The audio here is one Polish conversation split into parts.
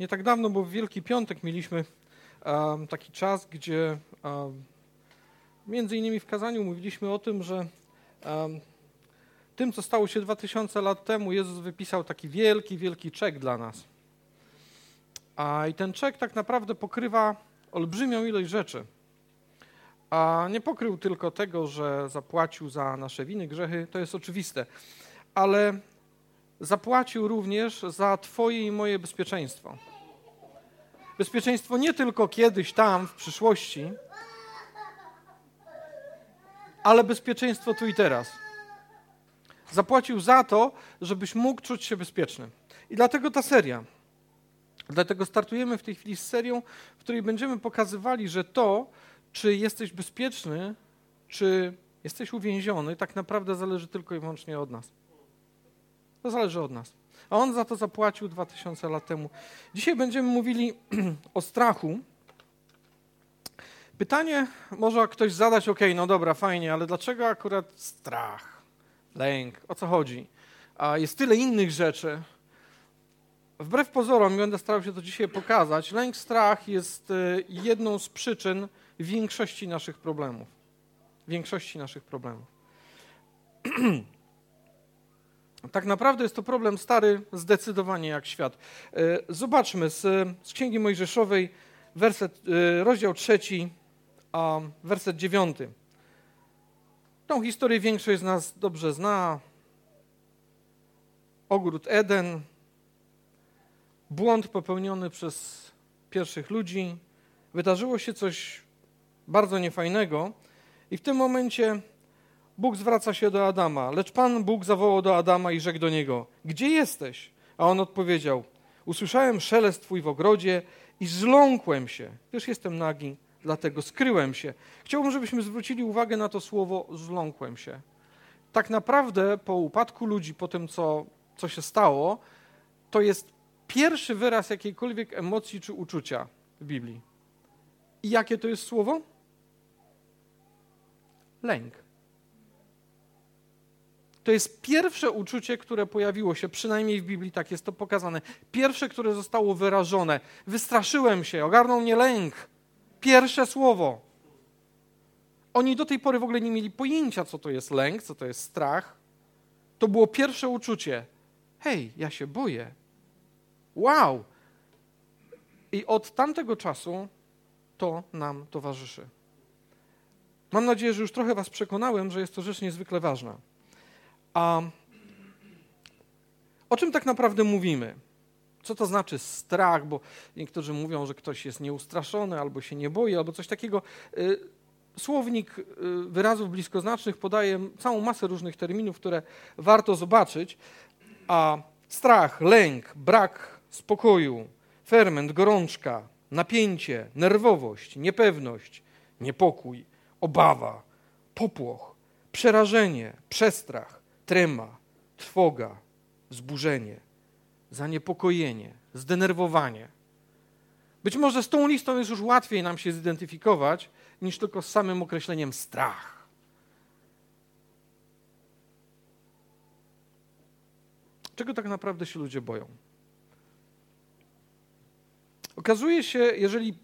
Nie tak dawno, bo w Wielki Piątek mieliśmy taki czas, gdzie między innymi w kazaniu mówiliśmy o tym, że tym, co stało się 2000 lat temu, Jezus wypisał taki wielki, wielki czek dla nas. A i ten czek tak naprawdę pokrywa olbrzymią ilość rzeczy. A nie pokrył tylko tego, że zapłacił za nasze winy, grzechy, to jest oczywiste, ale zapłacił również za Twoje i moje bezpieczeństwo. Bezpieczeństwo nie tylko kiedyś tam, w przyszłości, ale bezpieczeństwo tu i teraz. Zapłacił za to, żebyś mógł czuć się bezpieczny. I dlatego ta seria. Dlatego startujemy w tej chwili z serią, w której będziemy pokazywali, że to, czy jesteś bezpieczny, czy jesteś uwięziony, tak naprawdę zależy tylko i wyłącznie od nas. To zależy od nas. A on za to zapłacił 2000 lat temu. Dzisiaj będziemy mówili o strachu. Pytanie może ktoś zadać, ok, no dobra, fajnie, ale dlaczego akurat strach, lęk, o co chodzi? A jest tyle innych rzeczy. Wbrew pozorom, będę starał się to dzisiaj pokazać, lęk, strach jest y, jedną z przyczyn większości naszych problemów. Większości naszych problemów. Tak naprawdę jest to problem stary zdecydowanie jak świat. E, zobaczmy z, z Księgi Mojżeszowej, werset, e, rozdział trzeci, a werset dziewiąty. Tą historię większość z nas dobrze zna. Ogród Eden, błąd popełniony przez pierwszych ludzi. Wydarzyło się coś bardzo niefajnego i w tym momencie Bóg zwraca się do Adama, lecz Pan Bóg zawołał do Adama i rzekł do niego: Gdzie jesteś? A on odpowiedział: Usłyszałem szelest twój w ogrodzie i zląkłem się, gdyż jestem nagi, dlatego skryłem się. Chciałbym, żebyśmy zwrócili uwagę na to słowo zląkłem się. Tak naprawdę po upadku ludzi, po tym, co, co się stało, to jest pierwszy wyraz jakiejkolwiek emocji czy uczucia w Biblii. I jakie to jest słowo? Lęk. To jest pierwsze uczucie, które pojawiło się, przynajmniej w Biblii tak jest to pokazane. Pierwsze, które zostało wyrażone. Wystraszyłem się, ogarnął mnie lęk. Pierwsze słowo. Oni do tej pory w ogóle nie mieli pojęcia, co to jest lęk, co to jest strach. To było pierwsze uczucie. Hej, ja się boję. Wow! I od tamtego czasu to nam towarzyszy. Mam nadzieję, że już trochę Was przekonałem, że jest to rzecz niezwykle ważna. A o czym tak naprawdę mówimy? Co to znaczy strach? Bo niektórzy mówią, że ktoś jest nieustraszony, albo się nie boi, albo coś takiego. Y, słownik y, wyrazów bliskoznacznych podaje całą masę różnych terminów, które warto zobaczyć. A strach, lęk, brak spokoju, ferment, gorączka, napięcie, nerwowość, niepewność, niepokój, obawa, popłoch, przerażenie, przestrach, trema, trwoga, wzburzenie, zaniepokojenie, zdenerwowanie. Być może z tą listą jest już łatwiej nam się zidentyfikować niż tylko z samym określeniem strach. Czego tak naprawdę się ludzie boją? Okazuje się, jeżeli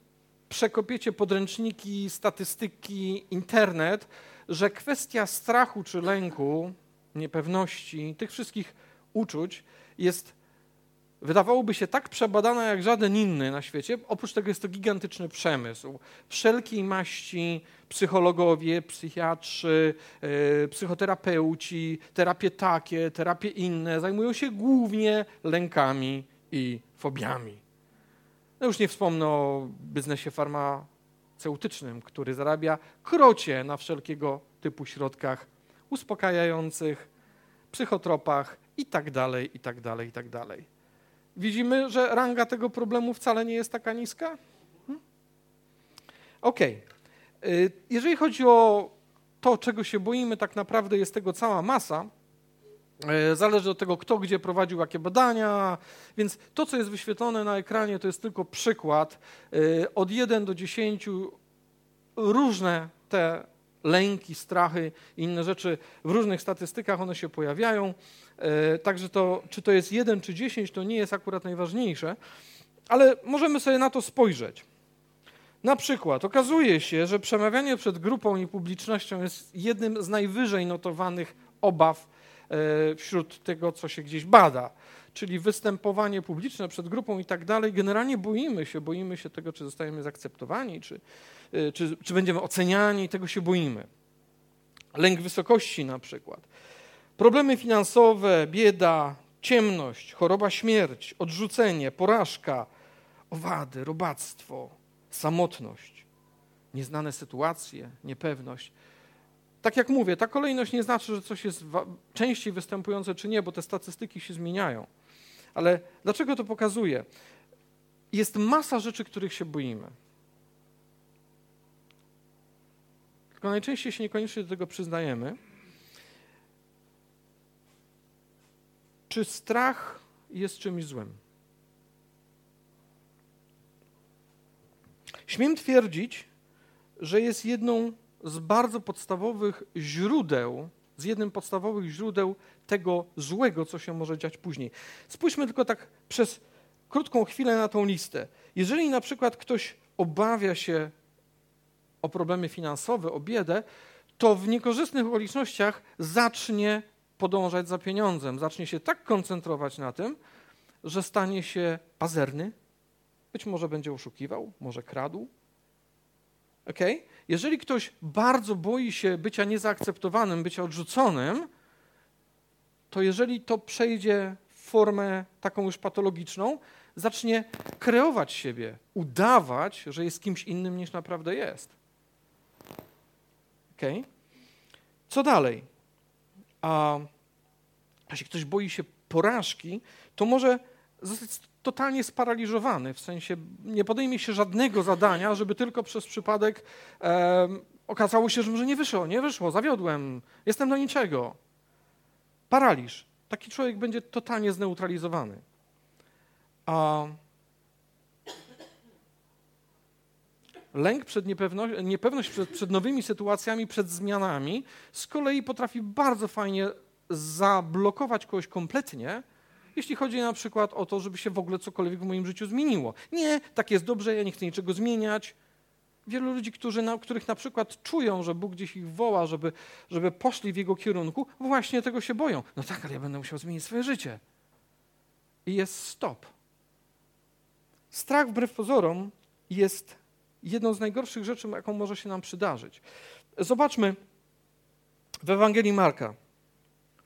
przekopiecie podręczniki, statystyki, internet, że kwestia strachu czy lęku niepewności, tych wszystkich uczuć jest, wydawałoby się, tak przebadana jak żaden inny na świecie. Oprócz tego jest to gigantyczny przemysł. Wszelkiej maści psychologowie, psychiatrzy, yy, psychoterapeuci, terapie takie, terapie inne zajmują się głównie lękami i fobiami. No już nie wspomnę o biznesie farmaceutycznym, który zarabia krocie na wszelkiego typu środkach uspokajających, psychotropach i tak dalej, i tak dalej, i tak dalej. Widzimy, że ranga tego problemu wcale nie jest taka niska? Hmm? Ok. Jeżeli chodzi o to, czego się boimy, tak naprawdę jest tego cała masa. Y, zależy od tego, kto gdzie prowadził jakie badania, więc to, co jest wyświetlone na ekranie, to jest tylko przykład. Y, od 1 do 10 różne te lęki, strachy i inne rzeczy w różnych statystykach one się pojawiają. E, także to, czy to jest jeden czy dziesięć, to nie jest akurat najważniejsze. ale możemy sobie na to spojrzeć. Na przykład okazuje się, że przemawianie przed grupą i publicznością jest jednym z najwyżej notowanych obaw e, wśród tego, co się gdzieś bada. Czyli występowanie publiczne przed grupą i tak dalej. Generalnie boimy się, boimy się tego, czy zostajemy zaakceptowani, czy, czy, czy będziemy oceniani, tego się boimy. Lęk wysokości na przykład. Problemy finansowe, bieda, ciemność, choroba, śmierć, odrzucenie, porażka, owady, robactwo, samotność, nieznane sytuacje, niepewność. Tak jak mówię, ta kolejność nie znaczy, że coś jest częściej występujące czy nie, bo te statystyki się zmieniają. Ale dlaczego to pokazuje? Jest masa rzeczy, których się boimy. Tylko najczęściej się niekoniecznie do tego przyznajemy. Czy strach jest czymś złym? Śmiem twierdzić, że jest jedną z bardzo podstawowych źródeł, z jednym podstawowych źródeł tego złego, co się może dziać później. Spójrzmy tylko tak przez krótką chwilę na tą listę. Jeżeli na przykład ktoś obawia się o problemy finansowe, o biedę, to w niekorzystnych okolicznościach zacznie podążać za pieniądzem, zacznie się tak koncentrować na tym, że stanie się pazerny, być może będzie oszukiwał, może kradł. Okay? Jeżeli ktoś bardzo boi się bycia niezaakceptowanym, bycia odrzuconym, to jeżeli to przejdzie w formę taką już patologiczną, zacznie kreować siebie, udawać, że jest kimś innym niż naprawdę jest. Okay? Co dalej? A jeśli ktoś boi się porażki, to może zostać totalnie sparaliżowany, w sensie nie podejmie się żadnego zadania, żeby tylko przez przypadek e, okazało się, że może nie wyszło, nie wyszło, zawiodłem, jestem do niczego. Paraliż. Taki człowiek będzie totalnie zneutralizowany. A lęk przed niepewnością, niepewność przed, przed nowymi sytuacjami, przed zmianami z kolei potrafi bardzo fajnie zablokować kogoś kompletnie, jeśli chodzi na przykład o to, żeby się w ogóle cokolwiek w moim życiu zmieniło. Nie, tak jest dobrze, ja nie chcę niczego zmieniać. Wielu ludzi, którzy na, których na przykład czują, że Bóg gdzieś ich woła, żeby, żeby poszli w Jego kierunku, właśnie tego się boją. No tak, ale ja będę musiał zmienić swoje życie. I jest stop. Strach wbrew pozorom jest jedną z najgorszych rzeczy, jaką może się nam przydarzyć. Zobaczmy w Ewangelii Marka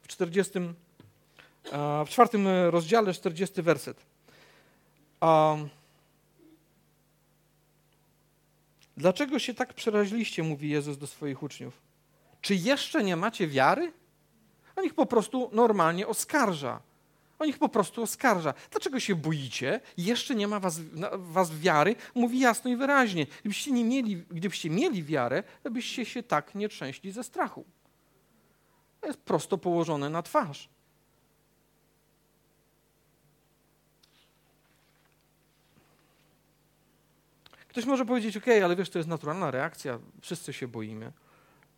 w 40 w czwartym rozdziale, 40 werset. Dlaczego się tak przeraźliście, mówi Jezus do swoich uczniów? Czy jeszcze nie macie wiary? On ich po prostu normalnie oskarża. On ich po prostu oskarża. Dlaczego się boicie? Jeszcze nie ma was, was wiary? Mówi jasno i wyraźnie. Gdybyście, nie mieli, gdybyście mieli wiarę, to byście się tak nie trzęśli ze strachu. To jest prosto położone na twarz. Ktoś może powiedzieć, ok, ale wiesz, to jest naturalna reakcja, wszyscy się boimy.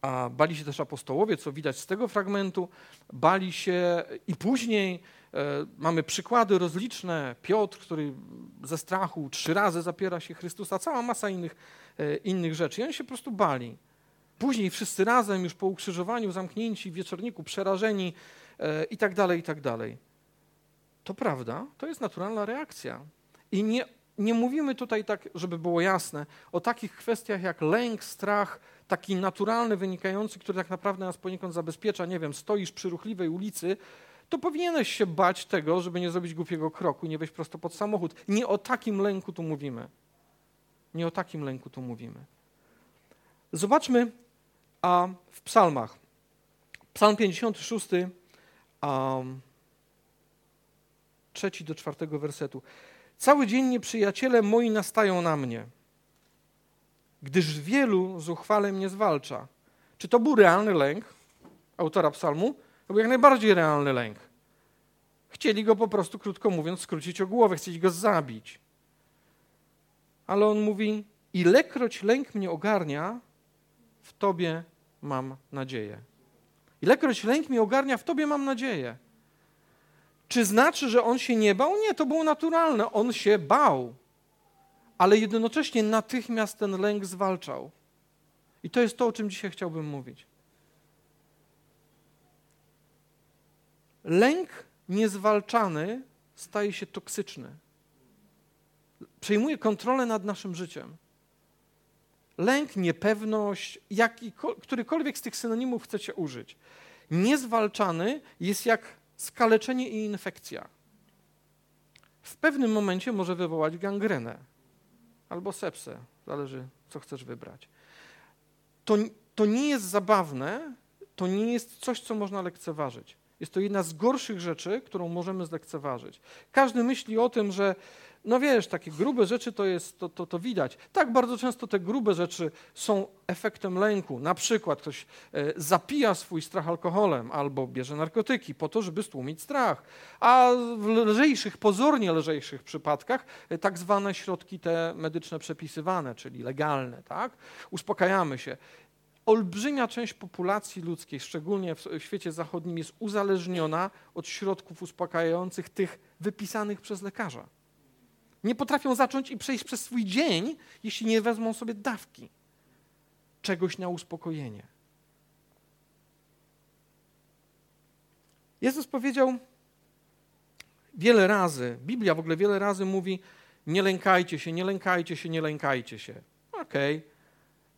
A bali się też apostołowie, co widać z tego fragmentu, bali się i później e, mamy przykłady rozliczne. Piotr, który ze strachu trzy razy zapiera się Chrystusa, cała masa innych, e, innych rzeczy. I oni się po prostu bali. Później wszyscy razem, już po ukrzyżowaniu, zamknięci w wieczorniku, przerażeni e, i tak dalej, i tak dalej. To prawda, to jest naturalna reakcja. I nie nie mówimy tutaj tak, żeby było jasne, o takich kwestiach jak lęk, strach, taki naturalny, wynikający, który tak naprawdę nas poniekąd zabezpiecza. Nie wiem, stoisz przy ruchliwej ulicy, to powinieneś się bać tego, żeby nie zrobić głupiego kroku, nie wejść prosto pod samochód. Nie o takim lęku tu mówimy. Nie o takim lęku tu mówimy. Zobaczmy a w psalmach. Psalm 56, um, trzeci do czwartego wersetu. Cały dzień nieprzyjaciele moi nastają na mnie, gdyż wielu zuchwale mnie zwalcza. Czy to był realny lęk autora psalmu? To był jak najbardziej realny lęk. Chcieli go po prostu, krótko mówiąc, skrócić o głowę, chcieli go zabić. Ale on mówi, ilekroć lęk mnie ogarnia, w Tobie mam nadzieję. Ilekroć lęk mnie ogarnia, w Tobie mam nadzieję. Czy znaczy, że on się nie bał? Nie, to było naturalne. On się bał, ale jednocześnie natychmiast ten lęk zwalczał. I to jest to, o czym dzisiaj chciałbym mówić. Lęk niezwalczany staje się toksyczny. Przejmuje kontrolę nad naszym życiem. Lęk, niepewność, jaki, którykolwiek z tych synonimów chcecie użyć, niezwalczany jest jak skaleczenie i infekcja. W pewnym momencie może wywołać gangrenę albo sepsę, zależy co chcesz wybrać. To, to nie jest zabawne, to nie jest coś, co można lekceważyć. Jest to jedna z gorszych rzeczy, którą możemy zlekceważyć. Każdy myśli o tym, że no wiesz, takie grube rzeczy to jest, to, to, to widać. Tak, bardzo często te grube rzeczy są efektem lęku. Na przykład ktoś e, zapija swój strach alkoholem albo bierze narkotyki po to, żeby stłumić strach. A w lżejszych, pozornie lżejszych przypadkach e, tak zwane środki te medyczne przepisywane, czyli legalne, tak? Uspokajamy się olbrzymia część populacji ludzkiej, szczególnie w świecie zachodnim, jest uzależniona od środków uspokajających, tych wypisanych przez lekarza. Nie potrafią zacząć i przejść przez swój dzień, jeśli nie wezmą sobie dawki czegoś na uspokojenie. Jezus powiedział wiele razy, Biblia w ogóle wiele razy mówi: Nie lękajcie się, nie lękajcie się, nie lękajcie się. Okej. Okay.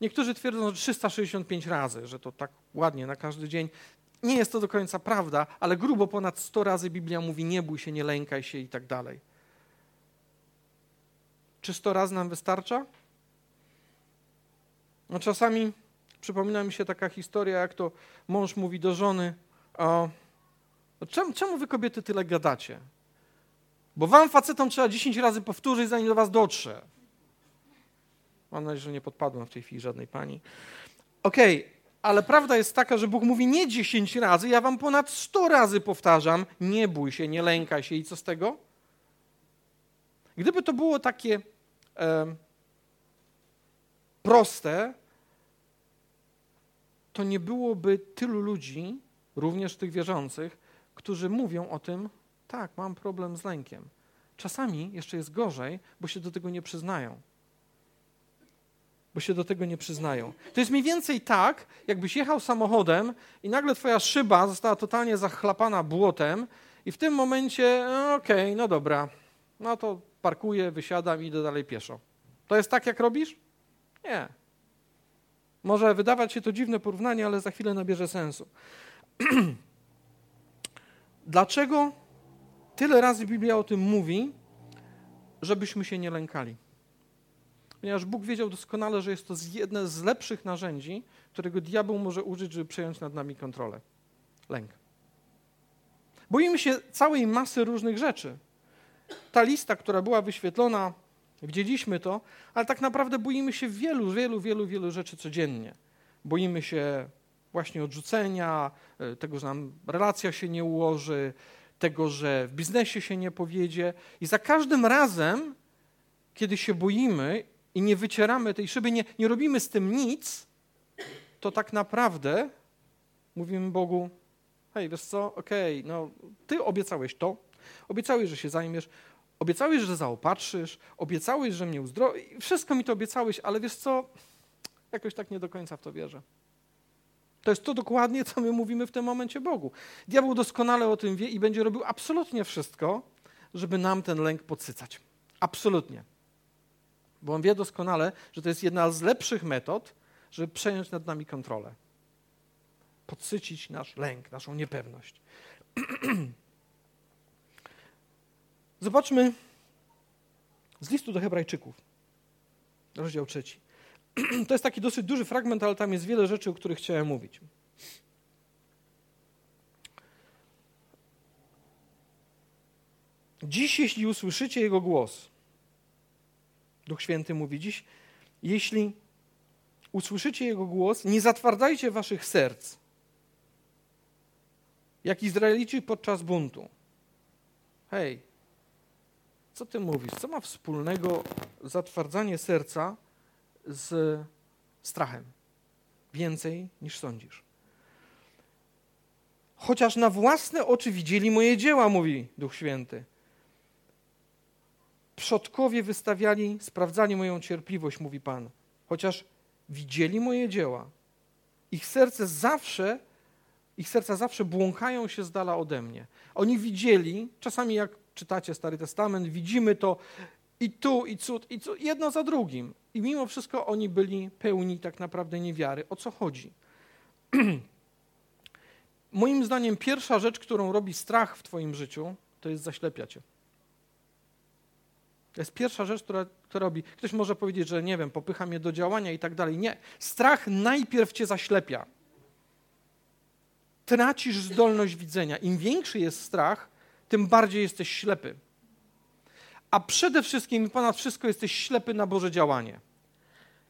Niektórzy twierdzą, że 365 razy, że to tak ładnie na każdy dzień. Nie jest to do końca prawda, ale grubo ponad 100 razy Biblia mówi: Nie bój się, nie lękaj się i tak dalej. Czy 100 razy nam wystarcza? No czasami przypomina mi się taka historia, jak to mąż mówi do żony: o, czemu, czemu wy kobiety tyle gadacie? Bo wam facetom trzeba 10 razy powtórzyć, zanim do was dotrze. Mam nadzieję, że nie podpadłem w tej chwili żadnej pani. Okej, okay, ale prawda jest taka, że Bóg mówi nie 10 razy, ja wam ponad 100 razy powtarzam: nie bój się, nie lękaj się. I co z tego? Gdyby to było takie proste, to nie byłoby tylu ludzi, również tych wierzących, którzy mówią o tym, tak, mam problem z lękiem. Czasami jeszcze jest gorzej, bo się do tego nie przyznają bo się do tego nie przyznają. To jest mniej więcej tak, jakbyś jechał samochodem i nagle twoja szyba została totalnie zachlapana błotem i w tym momencie, no okej, okay, no dobra, no to parkuję, wysiadam i idę dalej pieszo. To jest tak, jak robisz? Nie. Może wydawać się to dziwne porównanie, ale za chwilę nabierze sensu. Dlaczego tyle razy Biblia o tym mówi, żebyśmy się nie lękali? ponieważ Bóg wiedział doskonale, że jest to jedne z lepszych narzędzi, którego diabeł może użyć, żeby przejąć nad nami kontrolę. Lęk. Boimy się całej masy różnych rzeczy. Ta lista, która była wyświetlona, widzieliśmy to, ale tak naprawdę boimy się wielu, wielu, wielu, wielu rzeczy codziennie. Boimy się właśnie odrzucenia, e, tego, że nam relacja się nie ułoży, tego, że w biznesie się nie powiedzie. I za każdym razem, kiedy się boimy i nie wycieramy tej szyby, nie, nie robimy z tym nic, to tak naprawdę mówimy Bogu, hej, wiesz co, okej, okay, no ty obiecałeś to, obiecałeś, że się zajmiesz, obiecałeś, że zaopatrzysz, obiecałeś, że mnie uzdrowisz, wszystko mi to obiecałeś, ale wiesz co, jakoś tak nie do końca w to wierzę. To jest to dokładnie, co my mówimy w tym momencie Bogu. Diabeł doskonale o tym wie i będzie robił absolutnie wszystko, żeby nam ten lęk podsycać. Absolutnie bo on wie doskonale, że to jest jedna z lepszych metod, żeby przejąć nad nami kontrolę. Podsycić nasz lęk, naszą niepewność. Zobaczmy z listu do Hebrajczyków, rozdział trzeci. To jest taki dosyć duży fragment, ale tam jest wiele rzeczy, o których chciałem mówić. Dziś, jeśli usłyszycie Jego głos, Duch Święty mówi dziś, jeśli usłyszycie Jego głos, nie zatwardzajcie waszych serc, jak Izraelici podczas buntu. Hej, co ty mówisz? Co ma wspólnego zatwardzanie serca z strachem? Więcej niż sądzisz. chociaż na własne oczy widzieli moje dzieła, mówi Duch Święty. Przodkowie wystawiali, sprawdzali moją cierpliwość, mówi Pan, chociaż widzieli moje dzieła. Ich serce zawsze, ich serca zawsze błąkają się z dala ode mnie. Oni widzieli, czasami jak czytacie Stary Testament, widzimy to i tu, i cud, i cud, jedno za drugim. I mimo wszystko oni byli pełni tak naprawdę niewiary. O co chodzi? Moim zdaniem pierwsza rzecz, którą robi strach w twoim życiu, to jest zaślepia cię. To jest pierwsza rzecz, która, która robi. Ktoś może powiedzieć, że nie wiem, popycha mnie do działania i tak dalej. Nie. Strach najpierw cię zaślepia. Tracisz zdolność widzenia. Im większy jest strach, tym bardziej jesteś ślepy. A przede wszystkim ponad wszystko jesteś ślepy na Boże działanie.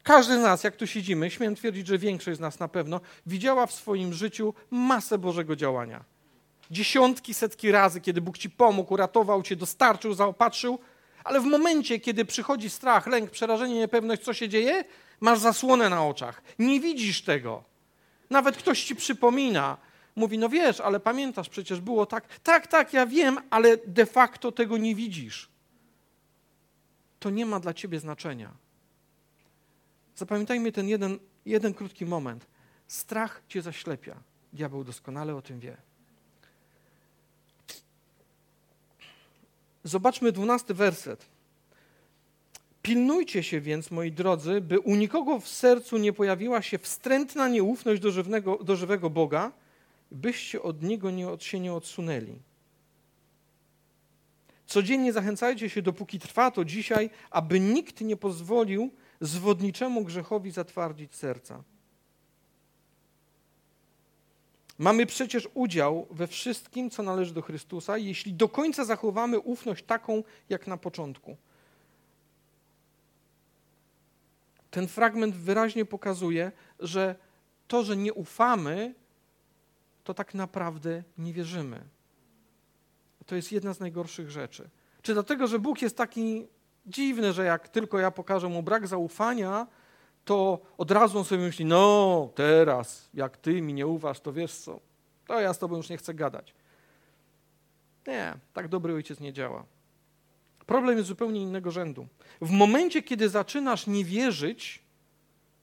Każdy z nas, jak tu siedzimy, śmiem twierdzić, że większość z nas na pewno, widziała w swoim życiu masę Bożego działania. Dziesiątki, setki razy, kiedy Bóg ci pomógł, uratował cię, dostarczył, zaopatrzył, ale w momencie, kiedy przychodzi strach, lęk, przerażenie, niepewność, co się dzieje, masz zasłonę na oczach. Nie widzisz tego. Nawet ktoś ci przypomina, mówi: No wiesz, ale pamiętasz, przecież było tak. Tak, tak, ja wiem, ale de facto tego nie widzisz. To nie ma dla ciebie znaczenia. Zapamiętajmy ten jeden, jeden krótki moment. Strach cię zaślepia. Diabeł doskonale o tym wie. Zobaczmy dwunasty werset. Pilnujcie się więc, moi drodzy, by u nikogo w sercu nie pojawiła się wstrętna nieufność do, żywnego, do żywego Boga, byście od Niego nie, od, się nie odsunęli. Codziennie zachęcajcie się, dopóki trwa to dzisiaj, aby nikt nie pozwolił zwodniczemu grzechowi zatwardzić serca. Mamy przecież udział we wszystkim, co należy do Chrystusa, jeśli do końca zachowamy ufność taką, jak na początku. Ten fragment wyraźnie pokazuje, że to, że nie ufamy, to tak naprawdę nie wierzymy. To jest jedna z najgorszych rzeczy. Czy dlatego, że Bóg jest taki dziwny, że jak tylko ja pokażę mu brak zaufania, to od razu on sobie myśli, no teraz, jak ty mi nie ufasz, to wiesz co, to ja z tobą już nie chcę gadać. Nie, tak dobry ojciec nie działa. Problem jest zupełnie innego rzędu. W momencie, kiedy zaczynasz nie wierzyć,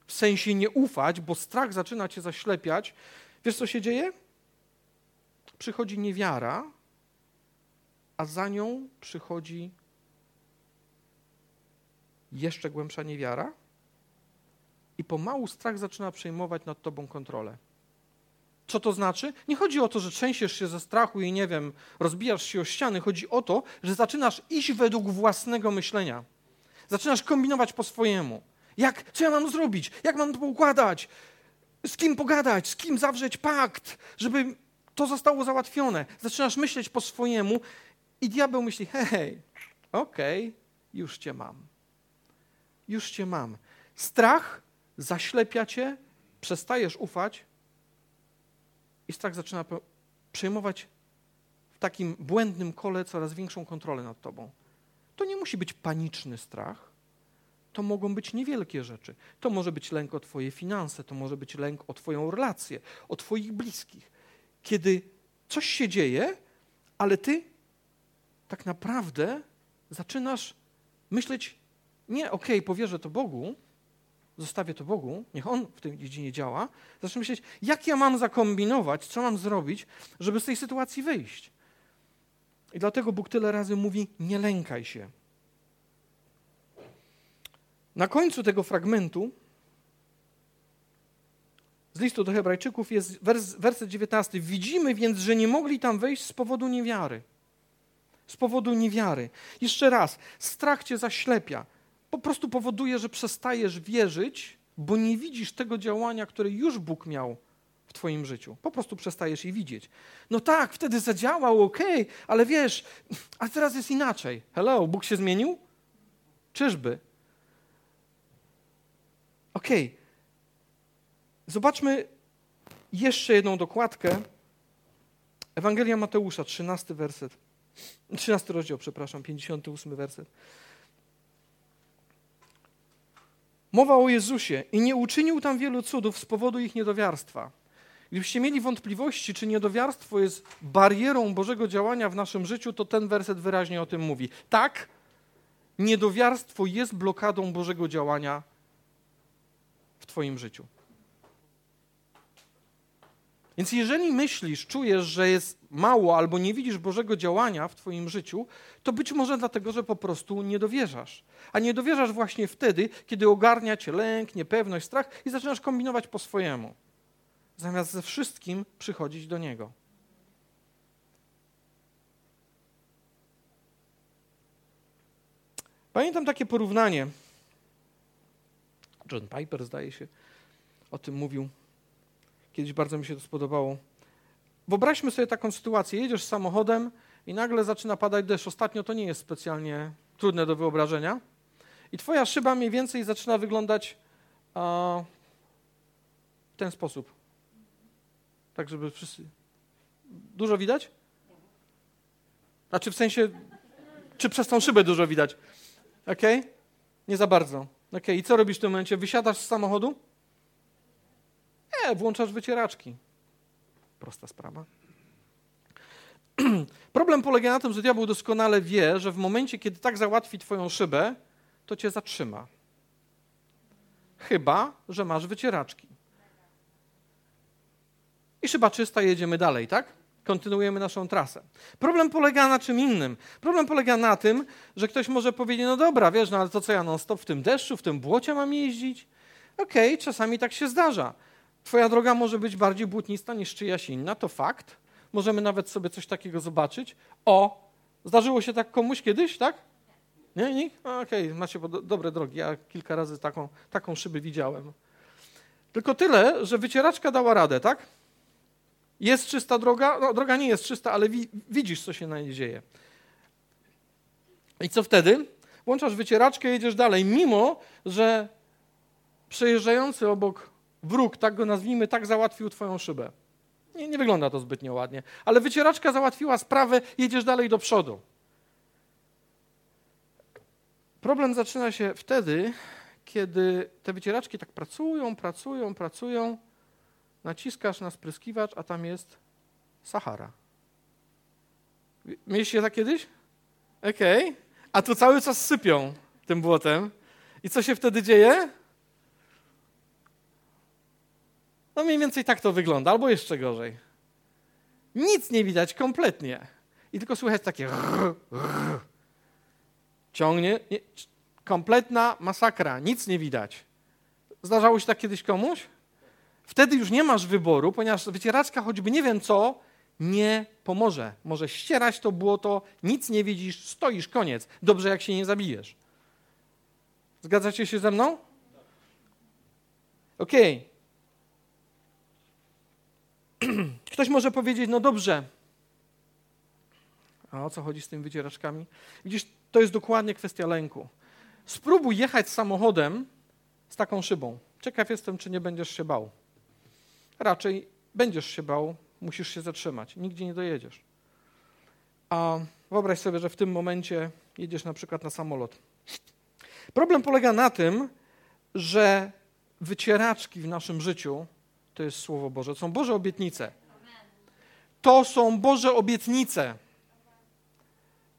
w sensie nie ufać, bo strach zaczyna cię zaślepiać, wiesz co się dzieje? Przychodzi niewiara, a za nią przychodzi jeszcze głębsza niewiara, i pomału strach zaczyna przejmować nad tobą kontrolę. Co to znaczy? Nie chodzi o to, że trzęsiesz się ze strachu i nie wiem, rozbijasz się o ściany. Chodzi o to, że zaczynasz iść według własnego myślenia. Zaczynasz kombinować po swojemu. Jak, co ja mam zrobić? Jak mam to poukładać? Z kim pogadać? Z kim zawrzeć pakt, żeby to zostało załatwione? Zaczynasz myśleć po swojemu i diabeł myśli: hej, okej, okay, już cię mam. Już cię mam. Strach zaślepia cię, przestajesz ufać i strach zaczyna przejmować w takim błędnym kole coraz większą kontrolę nad tobą. To nie musi być paniczny strach. To mogą być niewielkie rzeczy. To może być lęk o Twoje finanse, to może być lęk o Twoją relację, o Twoich bliskich. Kiedy coś się dzieje, ale Ty tak naprawdę zaczynasz myśleć, nie, okej, okay, powierzę to Bogu, zostawię to Bogu, niech On w tej dziedzinie działa, zacznę myśleć, jak ja mam zakombinować, co mam zrobić, żeby z tej sytuacji wyjść. I dlatego Bóg tyle razy mówi: nie lękaj się. Na końcu tego fragmentu z listu do Hebrajczyków jest wers, werset 19. Widzimy więc, że nie mogli tam wejść z powodu niewiary. Z powodu niewiary. Jeszcze raz, strach cię zaślepia po prostu powoduje, że przestajesz wierzyć, bo nie widzisz tego działania, które już Bóg miał w Twoim życiu. Po prostu przestajesz je widzieć. No tak, wtedy zadziałał, okej, okay, ale wiesz, a teraz jest inaczej. Hello, Bóg się zmienił? Czyżby? Okej. Okay. Zobaczmy jeszcze jedną dokładkę. Ewangelia Mateusza, 13 werset. 13 rozdział, przepraszam, 58 werset. Mowa o Jezusie i nie uczynił tam wielu cudów z powodu ich niedowiarstwa. Gdybyście mieli wątpliwości, czy niedowiarstwo jest barierą Bożego działania w naszym życiu, to ten werset wyraźnie o tym mówi. Tak, niedowiarstwo jest blokadą Bożego działania w Twoim życiu. Więc jeżeli myślisz, czujesz, że jest mało albo nie widzisz Bożego działania w Twoim życiu, to być może dlatego, że po prostu nie dowierzasz. A nie dowierzasz właśnie wtedy, kiedy ogarnia cię lęk, niepewność, strach i zaczynasz kombinować po swojemu, zamiast ze wszystkim przychodzić do Niego. Pamiętam takie porównanie. John Piper, zdaje się, o tym mówił. Kiedyś bardzo mi się to spodobało. Wyobraźmy sobie taką sytuację. Jedziesz samochodem i nagle zaczyna padać deszcz. Ostatnio to nie jest specjalnie trudne do wyobrażenia. I twoja szyba mniej więcej zaczyna wyglądać a, w ten sposób. Tak, żeby wszyscy... Dużo widać? Znaczy w sensie, czy przez tą szybę dużo widać? Ok? Nie za bardzo. Ok, i co robisz w tym momencie? Wysiadasz z samochodu? Włączasz wycieraczki. Prosta sprawa. Problem polega na tym, że diabeł doskonale wie, że w momencie, kiedy tak załatwi twoją szybę, to cię zatrzyma. Chyba, że masz wycieraczki. I szyba czysta, jedziemy dalej, tak? Kontynuujemy naszą trasę. Problem polega na czym innym. Problem polega na tym, że ktoś może powiedzieć, no dobra, wiesz, no ale to co ja non-stop w tym deszczu, w tym błocie mam jeździć? Okej, okay, czasami tak się zdarza. Twoja droga może być bardziej błotnista niż czyjaś inna, to fakt. Możemy nawet sobie coś takiego zobaczyć. O, zdarzyło się tak komuś kiedyś, tak? Nie, nikt? Okej, okay, macie do, dobre drogi. Ja kilka razy taką, taką szybę widziałem. Tylko tyle, że wycieraczka dała radę, tak? Jest czysta droga? No, droga nie jest czysta, ale wi widzisz, co się na niej dzieje. I co wtedy? Włączasz wycieraczkę, jedziesz dalej, mimo że przejeżdżający obok wróg, tak go nazwijmy, tak załatwił twoją szybę. Nie, nie wygląda to zbytnio ładnie, ale wycieraczka załatwiła sprawę, jedziesz dalej do przodu. Problem zaczyna się wtedy, kiedy te wycieraczki tak pracują, pracują, pracują, naciskasz na spryskiwacz, a tam jest Sahara. Mieliście tak kiedyś? Okej. Okay. A tu cały czas sypią tym błotem. I co się wtedy dzieje? No mniej więcej tak to wygląda, albo jeszcze gorzej. Nic nie widać kompletnie. I tylko słychać takie ciągnie. Nie, kompletna masakra, nic nie widać. Zdarzało się tak kiedyś komuś? Wtedy już nie masz wyboru, ponieważ wycieraczka choćby nie wiem co, nie pomoże. Może ścierać to błoto, nic nie widzisz, stoisz, koniec. Dobrze, jak się nie zabijesz. Zgadzacie się ze mną? Okej. Okay. Ktoś może powiedzieć, no dobrze, a o co chodzi z tymi wycieraczkami? Widzisz, to jest dokładnie kwestia lęku. Spróbuj jechać samochodem z taką szybą. Ciekaw jestem, czy nie będziesz się bał. Raczej będziesz się bał, musisz się zatrzymać. Nigdzie nie dojedziesz. A wyobraź sobie, że w tym momencie jedziesz na przykład na samolot. Problem polega na tym, że wycieraczki w naszym życiu to jest Słowo Boże. To są Boże obietnice. To są Boże obietnice.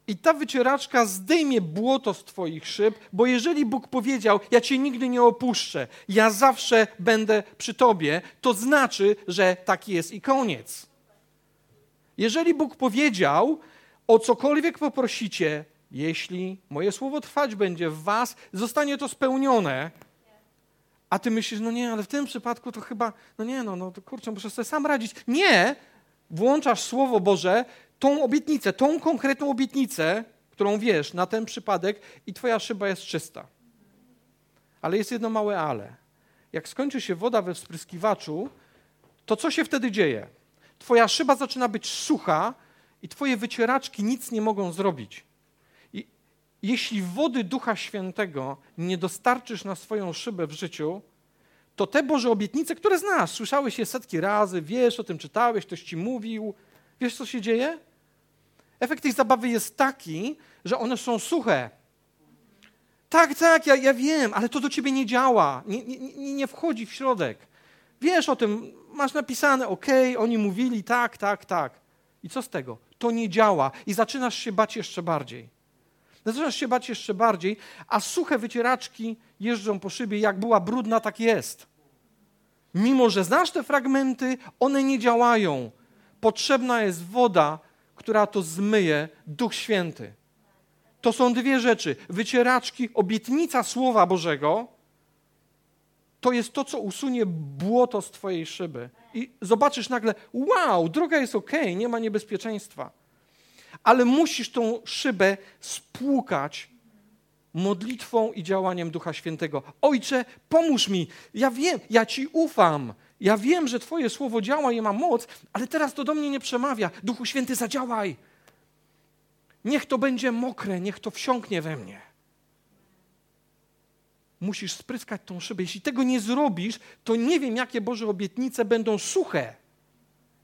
I ta wycieraczka zdejmie błoto z Twoich szyb, bo jeżeli Bóg powiedział, ja Cię nigdy nie opuszczę, ja zawsze będę przy Tobie, to znaczy, że tak jest i koniec. Jeżeli Bóg powiedział, o cokolwiek poprosicie, jeśli moje słowo trwać będzie w Was, zostanie to spełnione, a ty myślisz, no nie, ale w tym przypadku to chyba, no nie, no, no kurczę, muszę sobie sam radzić. Nie! Włączasz Słowo Boże, tą obietnicę, tą konkretną obietnicę, którą wiesz na ten przypadek i twoja szyba jest czysta. Ale jest jedno małe ale. Jak skończy się woda we wspryskiwaczu, to co się wtedy dzieje? Twoja szyba zaczyna być sucha i twoje wycieraczki nic nie mogą zrobić jeśli wody Ducha Świętego nie dostarczysz na swoją szybę w życiu, to te Boże obietnice, które znasz, słyszałeś je setki razy, wiesz o tym, czytałeś, ktoś ci mówił, wiesz co się dzieje? Efekt tej zabawy jest taki, że one są suche. Tak, tak, ja, ja wiem, ale to do ciebie nie działa, nie, nie, nie wchodzi w środek. Wiesz o tym, masz napisane, ok, oni mówili tak, tak, tak. I co z tego? To nie działa i zaczynasz się bać jeszcze bardziej. Zaczynasz się bać jeszcze bardziej, a suche wycieraczki jeżdżą po szybie, jak była brudna, tak jest. Mimo, że znasz te fragmenty, one nie działają. Potrzebna jest woda, która to zmyje, Duch Święty. To są dwie rzeczy. Wycieraczki, obietnica Słowa Bożego, to jest to, co usunie błoto z Twojej szyby. I zobaczysz nagle, wow, droga jest ok, nie ma niebezpieczeństwa. Ale musisz tą szybę spłukać modlitwą i działaniem Ducha Świętego. Ojcze, pomóż mi. Ja wiem, ja Ci ufam. Ja wiem, że Twoje słowo działa i ma moc, ale teraz to do mnie nie przemawia. Duchu Święty, zadziałaj. Niech to będzie mokre, niech to wsiąknie we mnie. Musisz spryskać tą szybę. Jeśli tego nie zrobisz, to nie wiem, jakie Boże obietnice będą suche.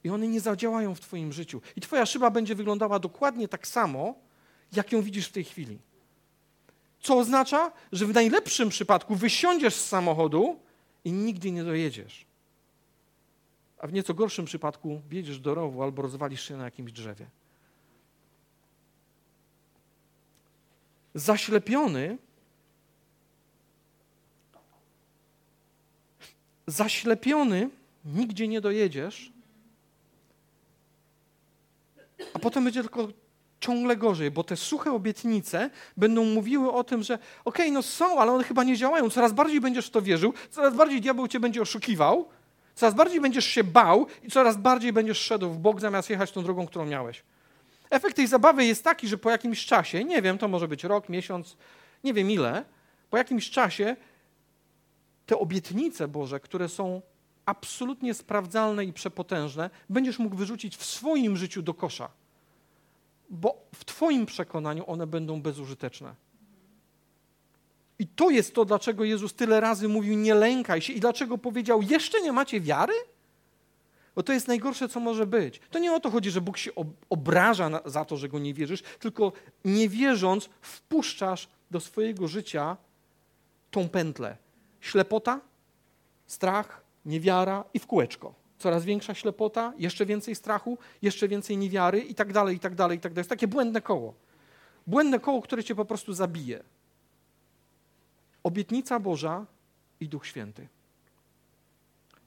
I one nie zadziałają w Twoim życiu. I Twoja szyba będzie wyglądała dokładnie tak samo, jak ją widzisz w tej chwili. Co oznacza, że w najlepszym przypadku wysiądziesz z samochodu i nigdy nie dojedziesz. A w nieco gorszym przypadku wjedziesz do rowu albo rozwalisz się na jakimś drzewie. Zaślepiony zaślepiony nigdzie nie dojedziesz, a potem będzie tylko ciągle gorzej, bo te suche obietnice będą mówiły o tym, że okej, okay, no są, ale one chyba nie działają. Coraz bardziej będziesz w to wierzył, coraz bardziej diabeł cię będzie oszukiwał, coraz bardziej będziesz się bał i coraz bardziej będziesz szedł w bok, zamiast jechać tą drogą, którą miałeś. Efekt tej zabawy jest taki, że po jakimś czasie, nie wiem, to może być rok, miesiąc, nie wiem ile, po jakimś czasie te obietnice Boże, które są absolutnie sprawdzalne i przepotężne, będziesz mógł wyrzucić w swoim życiu do kosza bo w Twoim przekonaniu one będą bezużyteczne. I to jest to, dlaczego Jezus tyle razy mówił: Nie lękaj się, i dlaczego powiedział: Jeszcze nie macie wiary? Bo to jest najgorsze, co może być. To nie o to chodzi, że Bóg się obraża za to, że go nie wierzysz, tylko nie wierząc, wpuszczasz do swojego życia tą pętlę. Ślepota, strach, niewiara i w kółeczko coraz większa ślepota, jeszcze więcej strachu, jeszcze więcej niewiary i tak dalej, i tak dalej, i tak dalej. Jest takie błędne koło. Błędne koło, które cię po prostu zabije. Obietnica Boża i Duch Święty.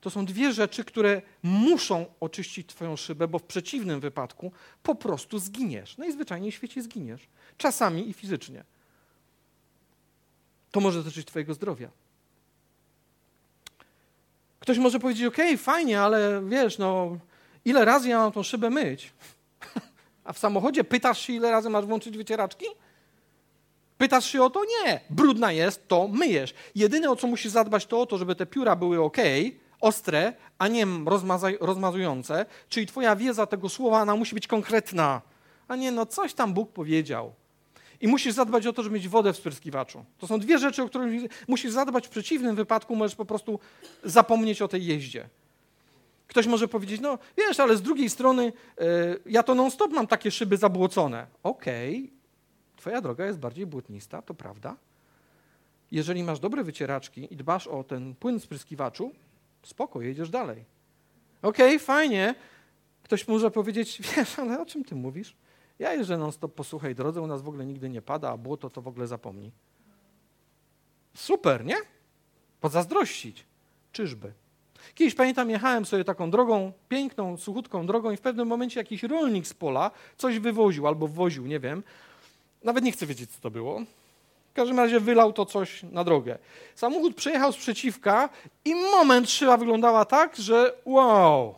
To są dwie rzeczy, które muszą oczyścić Twoją szybę, bo w przeciwnym wypadku po prostu zginiesz. Najzwyczajniej w świecie zginiesz. Czasami i fizycznie. To może dotyczyć Twojego zdrowia. Ktoś może powiedzieć, ok, fajnie, ale wiesz, no ile razy ja mam tą szybę myć? A w samochodzie pytasz się, ile razy masz włączyć wycieraczki? Pytasz się o to? Nie. Brudna jest, to myjesz. Jedyne, o co musisz zadbać, to o to, żeby te pióra były ok, ostre, a nie rozmazujące. Czyli twoja wiedza tego słowa, ona musi być konkretna. A nie, no coś tam Bóg powiedział. I musisz zadbać o to, żeby mieć wodę w spryskiwaczu. To są dwie rzeczy, o których musisz zadbać. W przeciwnym wypadku możesz po prostu zapomnieć o tej jeździe. Ktoś może powiedzieć, no wiesz, ale z drugiej strony yy, ja to non-stop mam takie szyby zabłocone. Okej, okay. twoja droga jest bardziej błotnista, to prawda. Jeżeli masz dobre wycieraczki i dbasz o ten płyn spryskiwaczu, spoko, jedziesz dalej. Okej, okay, fajnie. Ktoś może powiedzieć, wiesz, ale o czym ty mówisz? Ja jeżdżę non stop po suchej drodze, u nas w ogóle nigdy nie pada, a błoto to w ogóle zapomni. Super, nie? Pozazdrościć. Czyżby? Kiedyś pamiętam, jechałem sobie taką drogą, piękną, suchutką drogą i w pewnym momencie jakiś rolnik z pola coś wywoził albo wwoził, nie wiem. Nawet nie chcę wiedzieć, co to było. W każdym razie wylał to coś na drogę. Samochód przejechał z przeciwka i moment szyba wyglądała tak, że wow.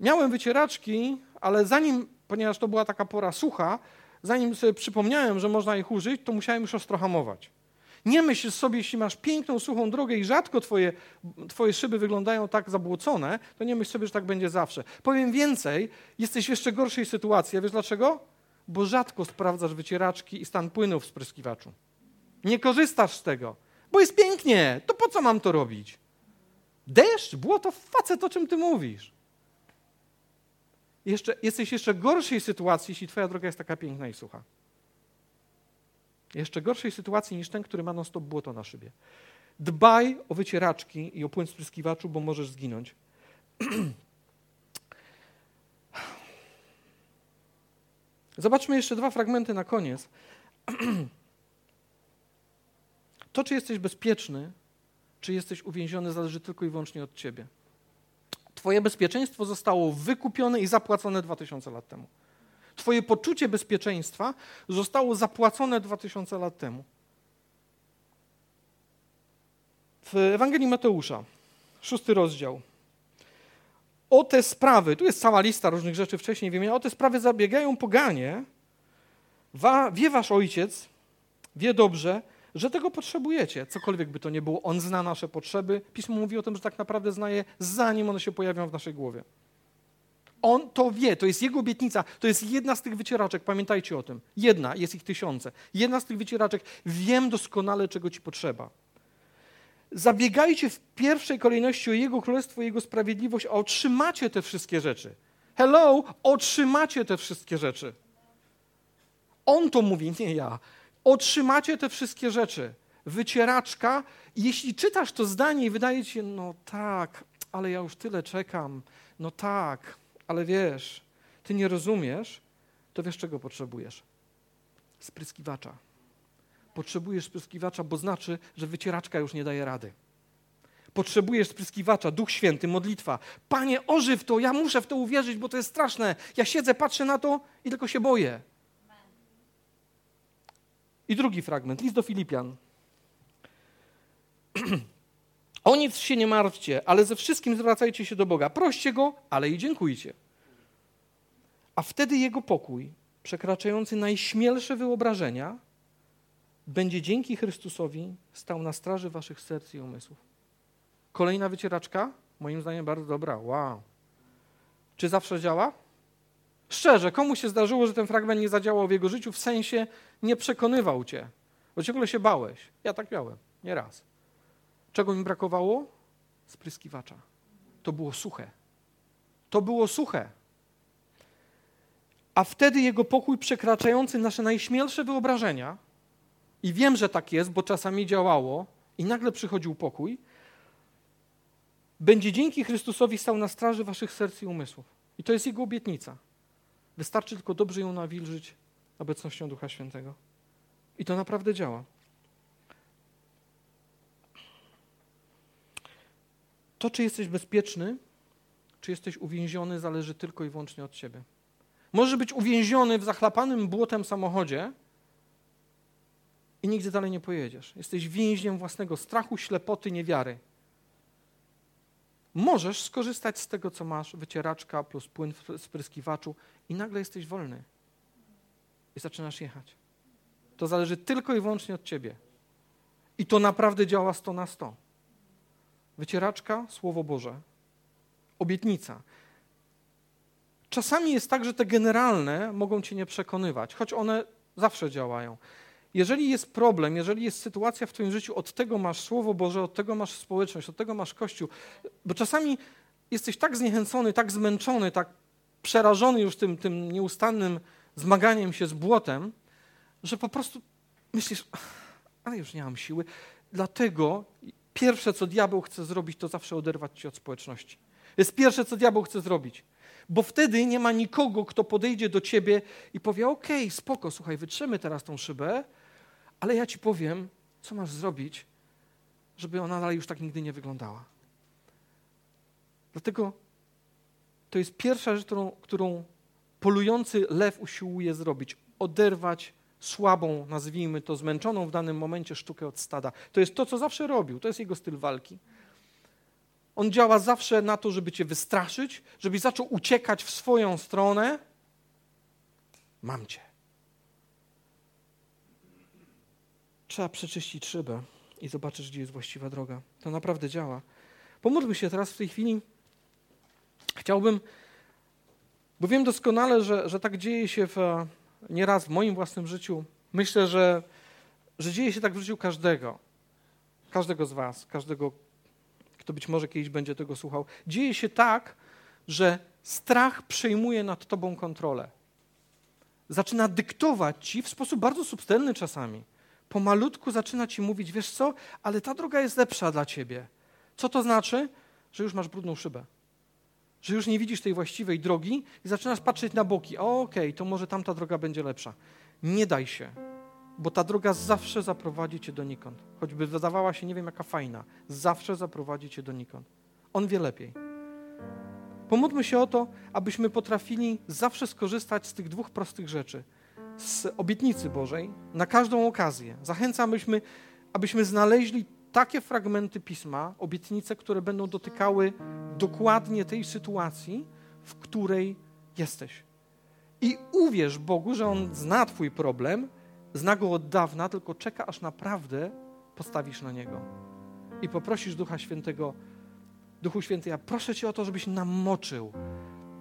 Miałem wycieraczki, ale zanim ponieważ to była taka pora sucha, zanim sobie przypomniałem, że można ich użyć, to musiałem już ostrohamować. Nie myśl sobie, jeśli masz piękną, suchą drogę i rzadko twoje, twoje szyby wyglądają tak zabłocone, to nie myśl sobie, że tak będzie zawsze. Powiem więcej, jesteś w jeszcze gorszej sytuacji. A wiesz dlaczego? Bo rzadko sprawdzasz wycieraczki i stan płynu w spryskiwaczu. Nie korzystasz z tego, bo jest pięknie. To po co mam to robić? Deszcz, błoto, facet, o czym ty mówisz? Jeszcze, jesteś jeszcze gorszej sytuacji, jeśli twoja droga jest taka piękna i sucha. Jeszcze gorszej sytuacji niż ten, który ma non-stop błoto na szybie. Dbaj o wycieraczki i o płyn spryskiwaczu, bo możesz zginąć. Zobaczmy jeszcze dwa fragmenty na koniec. To, czy jesteś bezpieczny, czy jesteś uwięziony, zależy tylko i wyłącznie od ciebie. Twoje bezpieczeństwo zostało wykupione i zapłacone 2000 lat temu. Twoje poczucie bezpieczeństwa zostało zapłacone 2000 lat temu. W Ewangelii Mateusza, szósty rozdział. O te sprawy, tu jest cała lista różnych rzeczy wcześniej wymieniona, o te sprawy zabiegają poganie. Wa, wie wasz ojciec, wie dobrze, że tego potrzebujecie. Cokolwiek by to nie było, on zna nasze potrzeby. Pismo mówi o tym, że tak naprawdę zna je, zanim one się pojawią w naszej głowie. On to wie, to jest jego obietnica, to jest jedna z tych wycieraczek, pamiętajcie o tym. Jedna, jest ich tysiące. Jedna z tych wycieraczek, wiem doskonale, czego ci potrzeba. Zabiegajcie w pierwszej kolejności o Jego Królestwo i Jego sprawiedliwość, a otrzymacie te wszystkie rzeczy. Hello, otrzymacie te wszystkie rzeczy. On to mówi, nie ja. Otrzymacie te wszystkie rzeczy. Wycieraczka. Jeśli czytasz to zdanie i wydaje ci się, no tak, ale ja już tyle czekam. No tak, ale wiesz, ty nie rozumiesz, to wiesz, czego potrzebujesz? Spryskiwacza. Potrzebujesz spryskiwacza, bo znaczy, że wycieraczka już nie daje rady. Potrzebujesz spryskiwacza, Duch Święty, modlitwa. Panie, ożyw to, ja muszę w to uwierzyć, bo to jest straszne. Ja siedzę, patrzę na to i tylko się boję. I drugi fragment, list do Filipian. o nic się nie martwcie, ale ze wszystkim zwracajcie się do Boga. Proście Go, ale i dziękujcie. A wtedy Jego pokój, przekraczający najśmielsze wyobrażenia, będzie dzięki Chrystusowi stał na straży waszych serc i umysłów. Kolejna wycieraczka? Moim zdaniem bardzo dobra. Wow. Czy zawsze działa? Szczerze, komu się zdarzyło, że ten fragment nie zadziałał w jego życiu, w sensie nie przekonywał cię, bo ciągle się bałeś. Ja tak miałem, nie raz. Czego mi brakowało? Spryskiwacza. To było suche. To było suche. A wtedy jego pokój przekraczający nasze najśmielsze wyobrażenia, i wiem, że tak jest, bo czasami działało, i nagle przychodził pokój, będzie dzięki Chrystusowi stał na straży waszych serc i umysłów. I to jest Jego obietnica. Wystarczy tylko dobrze ją nawilżyć obecnością Ducha Świętego. I to naprawdę działa. To, czy jesteś bezpieczny, czy jesteś uwięziony, zależy tylko i wyłącznie od ciebie. Możesz być uwięziony w zachlapanym błotem samochodzie i nigdy dalej nie pojedziesz. Jesteś więźniem własnego strachu, ślepoty, niewiary. Możesz skorzystać z tego, co masz, wycieraczka plus płyn w spryskiwaczu i nagle jesteś wolny. I zaczynasz jechać. To zależy tylko i wyłącznie od ciebie. I to naprawdę działa 100 na 100. Wycieraczka, Słowo Boże, obietnica. Czasami jest tak, że te generalne mogą cię nie przekonywać, choć one zawsze działają. Jeżeli jest problem, jeżeli jest sytuacja w Twoim życiu, od tego masz Słowo Boże, od tego masz społeczność, od tego masz Kościół, bo czasami jesteś tak zniechęcony, tak zmęczony, tak przerażony już tym, tym nieustannym zmaganiem się z błotem, że po prostu myślisz, ale już nie mam siły. Dlatego pierwsze, co diabeł chce zrobić, to zawsze oderwać cię od społeczności. Jest pierwsze, co diabeł chce zrobić. Bo wtedy nie ma nikogo, kto podejdzie do ciebie i powie: OK, spoko, słuchaj, wytrzemy teraz tą szybę, ale ja ci powiem, co masz zrobić, żeby ona dalej już tak nigdy nie wyglądała. Dlatego to jest pierwsza rzecz, którą, którą polujący lew usiłuje zrobić. Oderwać słabą, nazwijmy to, zmęczoną w danym momencie sztukę od stada. To jest to, co zawsze robił. To jest jego styl walki. On działa zawsze na to, żeby cię wystraszyć, żebyś zaczął uciekać w swoją stronę. Mam cię. Trzeba przeczyścić szybę i zobaczysz, gdzie jest właściwa droga. To naprawdę działa. Pomódlmy się teraz w tej chwili. Chciałbym, bo wiem doskonale, że, że tak dzieje się w, nieraz w moim własnym życiu. Myślę, że, że dzieje się tak w życiu każdego. Każdego z Was, każdego, kto być może kiedyś będzie tego słuchał. Dzieje się tak, że strach przejmuje nad Tobą kontrolę. Zaczyna dyktować Ci w sposób bardzo subtelny czasami pomalutku zaczyna ci mówić, wiesz co, ale ta droga jest lepsza dla ciebie. Co to znaczy? Że już masz brudną szybę. Że już nie widzisz tej właściwej drogi i zaczynasz patrzeć na boki. Okej, okay, to może tamta droga będzie lepsza. Nie daj się, bo ta droga zawsze zaprowadzi cię donikąd. Choćby wydawała się nie wiem jaka fajna, zawsze zaprowadzi cię donikąd. On wie lepiej. Pomódlmy się o to, abyśmy potrafili zawsze skorzystać z tych dwóch prostych rzeczy. Z obietnicy Bożej na każdą okazję. Zachęcam, abyśmy, abyśmy znaleźli takie fragmenty pisma, obietnice, które będą dotykały dokładnie tej sytuacji, w której jesteś. I uwierz Bogu, że On zna Twój problem, zna go od dawna, tylko czeka, aż naprawdę postawisz na niego. I poprosisz Ducha Świętego, Duchu Święty, ja proszę Cię o to, żebyś namoczył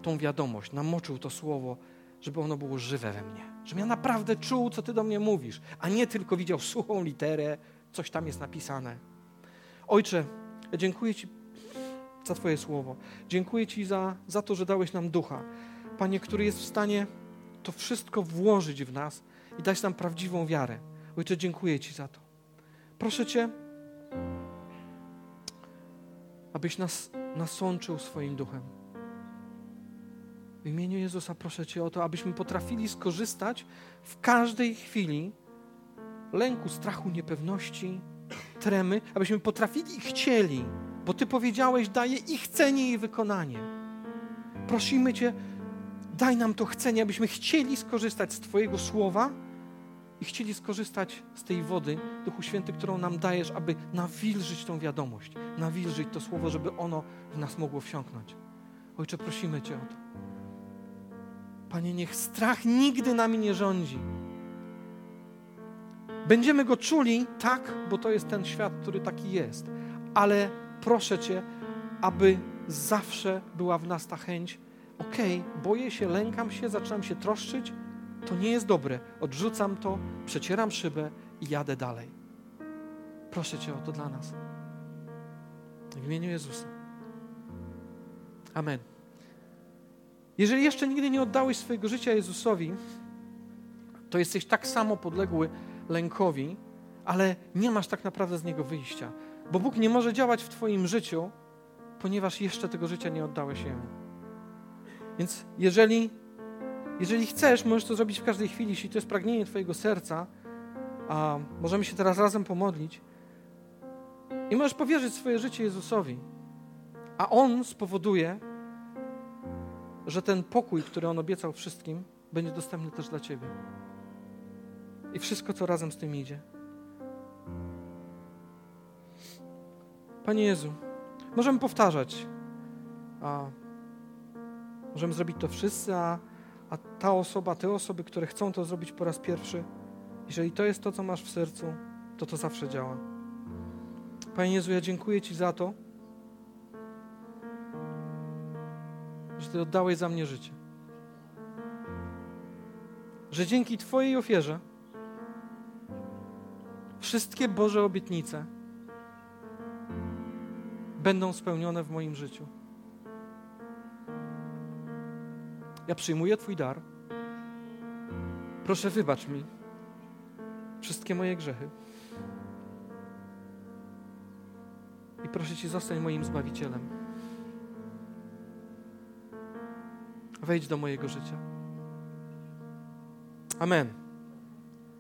tą wiadomość, namoczył to słowo, żeby ono było żywe we mnie. Żebym ja naprawdę czuł, co Ty do mnie mówisz, a nie tylko widział suchą literę, coś tam jest napisane. Ojcze, dziękuję Ci za Twoje słowo. Dziękuję Ci za, za to, że dałeś nam ducha. Panie, który jest w stanie to wszystko włożyć w nas i dać nam prawdziwą wiarę. Ojcze, dziękuję Ci za to. Proszę Cię, abyś nas nasączył swoim duchem. W imieniu Jezusa proszę Cię o to, abyśmy potrafili skorzystać w każdej chwili lęku, strachu, niepewności, tremy, abyśmy potrafili i chcieli, bo Ty powiedziałeś, daję i chcenie, i wykonanie. Prosimy Cię, daj nam to chcenie, abyśmy chcieli skorzystać z Twojego słowa i chcieli skorzystać z tej wody, Duchu Święty, którą nam dajesz, aby nawilżyć tą wiadomość, nawilżyć to słowo, żeby ono w nas mogło wsiąknąć. Ojcze, prosimy Cię o to. Panie, niech strach nigdy nami nie rządzi. Będziemy go czuli, tak, bo to jest ten świat, który taki jest. Ale proszę Cię, aby zawsze była w nas ta chęć, okej, okay, boję się, lękam się, zaczynam się troszczyć, to nie jest dobre. Odrzucam to, przecieram szybę i jadę dalej. Proszę Cię o to dla nas. W imieniu Jezusa. Amen. Jeżeli jeszcze nigdy nie oddałeś swojego życia Jezusowi, to jesteś tak samo podległy lękowi, ale nie masz tak naprawdę z niego wyjścia. Bo Bóg nie może działać w Twoim życiu, ponieważ jeszcze tego życia nie oddałeś Jemu. Więc jeżeli, jeżeli chcesz, możesz to zrobić w każdej chwili, jeśli to jest pragnienie Twojego serca, a możemy się teraz razem pomodlić i możesz powierzyć swoje życie Jezusowi, a On spowoduje, że ten pokój, który On obiecał wszystkim, będzie dostępny też dla Ciebie. I wszystko, co razem z tym idzie. Panie Jezu, możemy powtarzać, a możemy zrobić to wszyscy, a, a ta osoba, te osoby, które chcą to zrobić po raz pierwszy, jeżeli to jest to, co masz w sercu, to to zawsze działa. Panie Jezu, ja dziękuję Ci za to, że Ty oddałeś za mnie życie. Że dzięki Twojej ofierze wszystkie Boże obietnice będą spełnione w moim życiu. Ja przyjmuję Twój dar. Proszę, wybacz mi wszystkie moje grzechy. I proszę Cię, zostań moim Zbawicielem. Wejdź do mojego życia. Amen.